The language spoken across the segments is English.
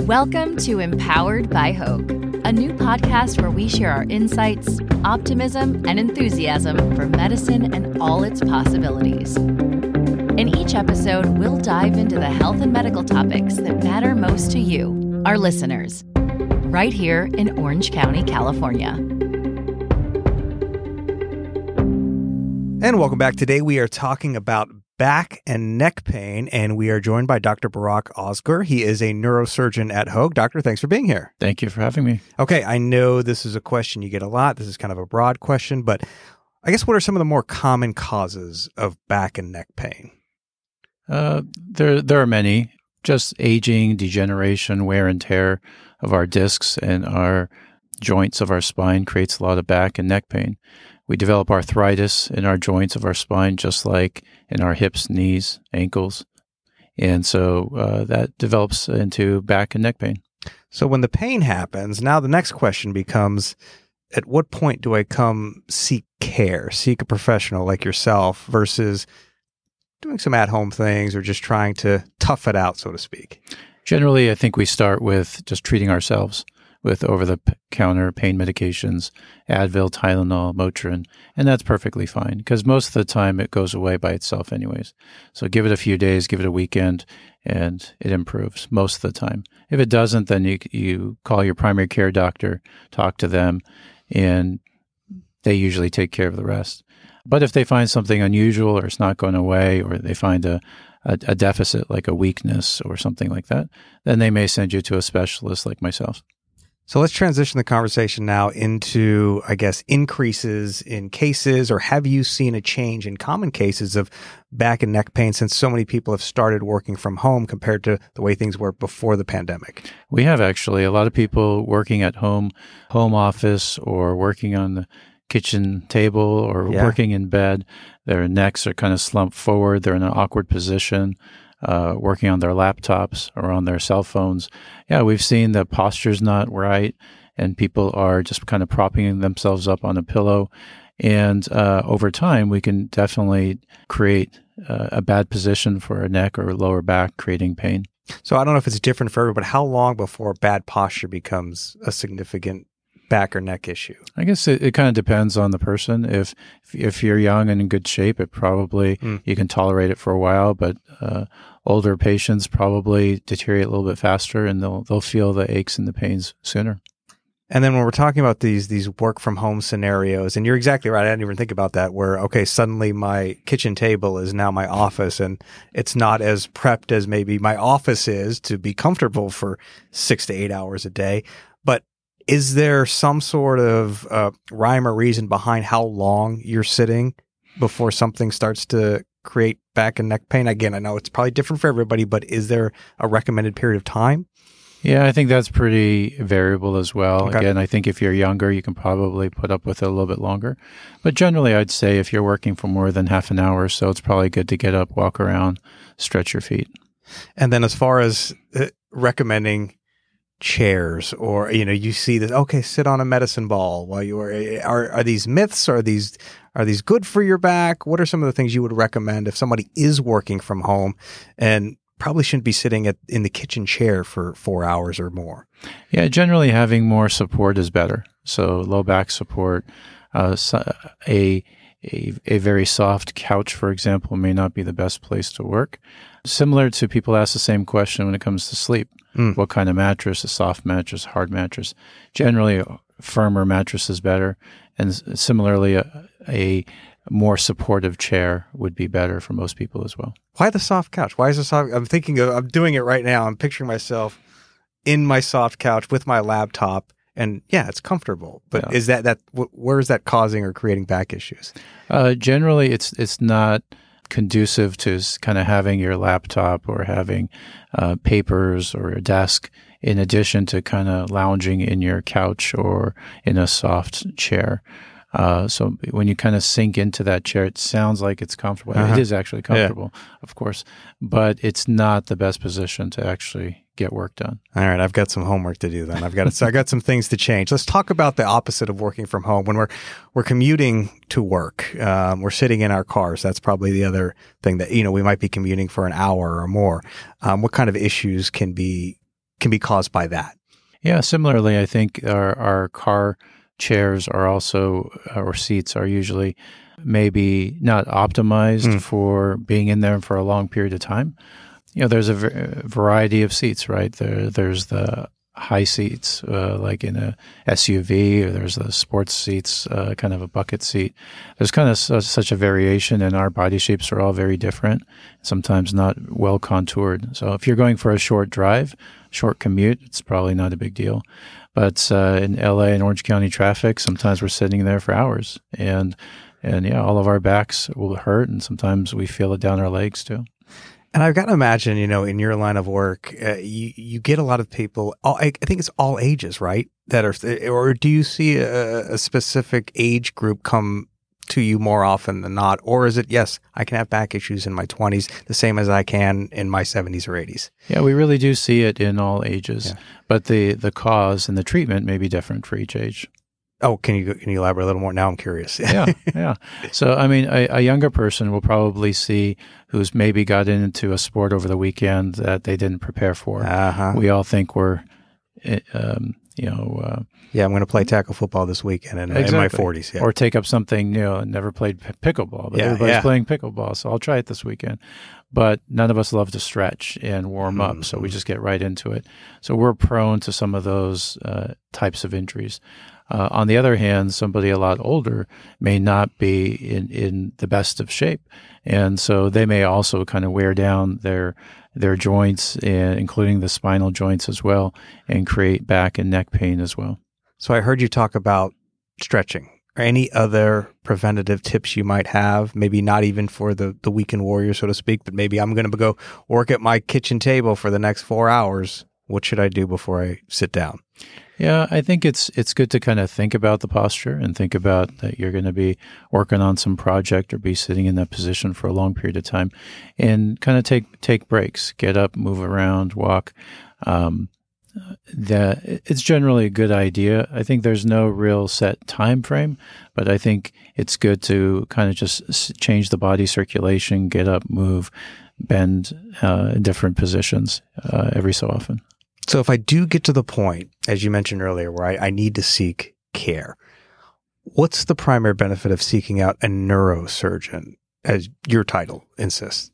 Welcome to Empowered by Hoag, a new podcast where we share our insights, optimism, and enthusiasm for medicine and all its possibilities. In each episode, we'll dive into the health and medical topics that matter most to you, our listeners, right here in Orange County, California. And welcome back. Today we are talking about back and neck pain, and we are joined by Dr. Burak Ozgur. He is a neurosurgeon at Hoag. Doctor, thanks for being here. Thank you for having me. Okay, I know this is a question you get a lot. This is kind of a broad question, but I guess what are some of the more common causes of back and neck pain? Uh, there, there are many. Just aging, degeneration, wear and tear of our discs and our joints of our spine creates a lot of back and neck pain. We develop arthritis in our joints of our spine, just like in our hips, knees, ankles. And so uh, that develops into back and neck pain. So when the pain happens, now the next question becomes at what point do I come seek care, seek a professional like yourself versus doing some at home things or just trying to tough it out, so to speak? Generally, I think we start with just treating ourselves with over the counter pain medications, Advil, Tylenol, Motrin, and that's perfectly fine because most of the time it goes away by itself, anyways. So give it a few days, give it a weekend, and it improves most of the time. If it doesn't, then you, you call your primary care doctor, talk to them, and they usually take care of the rest. But if they find something unusual or it's not going away or they find a, a, a deficit like a weakness or something like that, then they may send you to a specialist like myself. So let's transition the conversation now into, I guess, increases in cases, or have you seen a change in common cases of back and neck pain since so many people have started working from home compared to the way things were before the pandemic? We have actually a lot of people working at home, home office, or working on the kitchen table or yeah. working in bed. Their necks are kind of slumped forward. They're in an awkward position uh, working on their laptops or on their cell phones. Yeah, we've seen the posture's not right, and people are just kind of propping themselves up on a pillow. And uh, over time, we can definitely create uh, a bad position for a neck or lower back, creating pain. So I don't know if it's different for everyone, but how long before bad posture becomes a significant back or neck issue? I guess it, it kind of depends on the person. If if you're young and in good shape, it probably mm. you can tolerate it for a while. But uh, older patients probably deteriorate a little bit faster, and they'll they'll feel the aches and the pains sooner. And then when we're talking about these these work from home scenarios, and you're exactly right. I didn't even think about that. Where okay, suddenly my kitchen table is now my office, and it's not as prepped as maybe my office is to be comfortable for six to eight hours a day. But is there some sort of uh, rhyme or reason behind how long you're sitting before something starts to create back and neck pain? Again, I know it's probably different for everybody, but is there a recommended period of time? Yeah, I think that's pretty variable as well. Okay. Again, I think if you're younger, you can probably put up with it a little bit longer. But generally, I'd say if you're working for more than half an hour or so, it's probably good to get up, walk around, stretch your feet. And then as far as uh, recommending chairs or you know you see this okay sit on a medicine ball while you are are are these myths? Are these are these good for your back? What are some of the things you would recommend if somebody is working from home and probably shouldn't be sitting at in the kitchen chair for 4 hours or more? Yeah generally having more support is better. So low back support uh, a a, a very soft couch, for example, may not be the best place to work. Similar to people ask the same question when it comes to sleep. Mm. What kind of mattress? A soft mattress, hard mattress? Generally, a firmer mattress is better. And similarly, a, a more supportive chair would be better for most people as well. Why the soft couch? Why is the soft? I'm thinking of, I'm doing it right now. I'm picturing myself in my soft couch with my laptop and yeah, it's comfortable. But yeah. is that that where is that causing or creating back issues? Uh, generally, it's it's not conducive to kind of having your laptop or having uh, papers or a desk in addition to kind of lounging in your couch or in a soft chair. Uh, so when you kind of sink into that chair, it sounds like it's comfortable. Uh-huh. It is actually comfortable, yeah. of course, but it's not the best position to actually get work done. All right, I've got some homework to do then. I've got so I got some things to change. Let's talk about the opposite of working from home. When we're we're commuting to work, um, we're sitting in our cars. That's probably the other thing that you know we might be commuting for an hour or more. Um, what kind of issues can be can be caused by that. Yeah, similarly, I think our, our car chairs are also, or seats are usually maybe not optimized mm. for being in there for a long period of time. You know, there's a variety of seats, right? There, there's the high seats, uh, like in a SUV, or there's the sports seats, uh, kind of a bucket seat. There's kind of su- such a variation, and our body shapes are all very different, sometimes not well contoured. So if you're going for a short drive, short commute, it's probably not a big deal. But uh, in LA and Orange County traffic, sometimes we're sitting there for hours, and and yeah, all of our backs will hurt, and sometimes we feel it down our legs too. And I've got to imagine, you know, in your line of work, uh, you you get a lot of people. All, I, I think it's all ages, right? That are, or do you see a, a, specific age group come to you more often than not, or is it yes, I can have back issues in my twenties the same as I can in my seventies or eighties? Yeah, we really do see it in all ages, yeah. but the the cause and the treatment may be different for each age. Oh, can you can you elaborate a little more? Now I'm curious. yeah, yeah. So, I mean, a, a, younger person will probably see who's maybe got into a sport over the weekend that they didn't prepare for. Uh-huh. We all think we're, eh, um, you know. Uh, yeah, I'm going to play tackle football this weekend in, exactly. in my 40s. Yeah. Or take up something new. I never played pickleball, but yeah, everybody's yeah. playing pickleball, so I'll try it this weekend. But none of us love to stretch and warm mm-hmm. up, so we mm-hmm. just get right into it. So we're prone to some of those uh, types of injuries. Uh, on the other hand, somebody a lot older may not be in, in the best of shape. And so they may also kind of wear down their their joints, and, including the spinal joints as well, and create back and neck pain as well. So I heard you talk about stretching. Or any other preventative tips you might have? Maybe not even for the, the weekend warrior, so to speak, but maybe I'm going to go work at my kitchen table for the next four hours. What should I do before I sit down? Yeah, I think it's it's good to kind of think about the posture and think about that you're going to be working on some project or be sitting in that position for a long period of time, and kind of take take breaks, get up, move around, walk. Um, that it's generally a good idea. I think there's no real set time frame, but I think it's good to kind of just change the body circulation, get up, move, bend uh, in different positions uh, every so often. So if I do get to the point, as you mentioned earlier, where I, I need to seek care, what's the primary benefit of seeking out a neurosurgeon, as your title insists?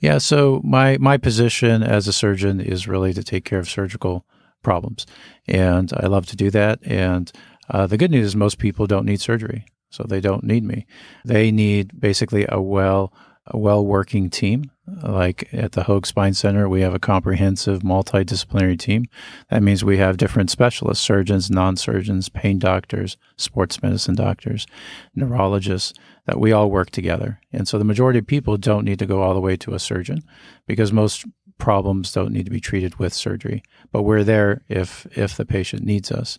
Yeah, so my my position as a surgeon is really to take care of surgical problems, and I love to do that. And uh, the good news is most people don't need surgery, so they don't need me. They need basically a well a well working team. Like at the Hoag Spine Center, we have a comprehensive multidisciplinary team. That means we have different specialists surgeons, non surgeons, pain doctors, sports medicine doctors, neurologists that we all work together. And so the majority of people don't need to go all the way to a surgeon because most problems don't need to be treated with surgery. But we're there if, if the patient needs us.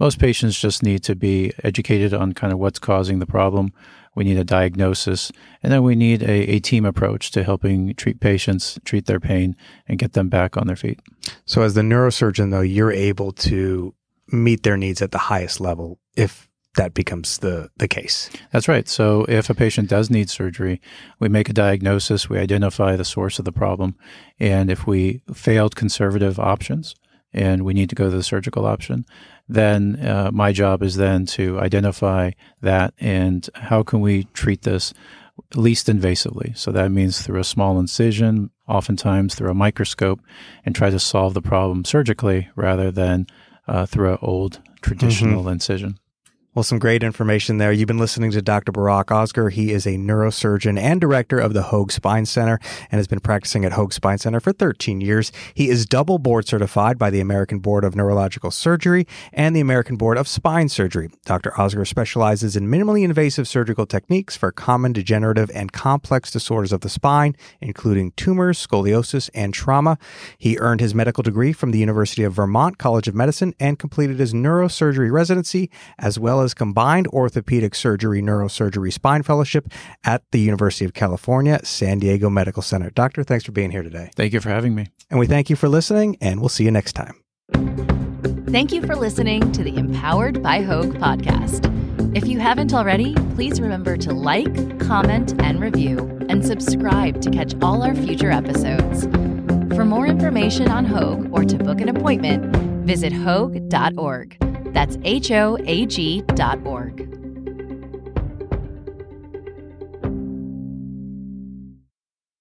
Most patients just need to be educated on kind of what's causing the problem we need a diagnosis, and then we need a, a team approach to helping treat patients, treat their pain, and get them back on their feet. So, as the neurosurgeon, though, you're able to meet their needs at the highest level if that becomes the, the case. That's right. So, if a patient does need surgery, we make a diagnosis, we identify the source of the problem, and if we failed conservative options, and we need to go to the surgical option, then uh, my job is then to identify that and how can we treat this least invasively. So that means through a small incision, oftentimes through a microscope, and try to solve the problem surgically rather than uh, through an old traditional mm-hmm. incision. Well, some great information there. You've been listening to Dr. Burak Ozgur. He is a neurosurgeon and director of the Hoag Spine Center and has been practicing at Hoag Spine Center for 13 years. He is double board certified by the American Board of Neurological Surgery and the American Board of Spine Surgery. Dr. Osger specializes in minimally invasive surgical techniques for common degenerative and complex disorders of the spine, including tumors, scoliosis, and trauma. He earned his medical degree from the University of Vermont College of Medicine and completed his neurosurgery residency as well as combined orthopedic surgery neurosurgery spine fellowship at the University of California, San Diego Medical Center. Doctor, thanks for being here today. Thank you for having me. And we thank you for listening, and we'll see you next time. Thank you for listening to the Empowered by Hoag podcast. If you haven't already, please remember to like, comment, and review, and subscribe to catch all our future episodes. For more information on Hoag or to book an appointment, visit hoag.org. That's H O A G dot org.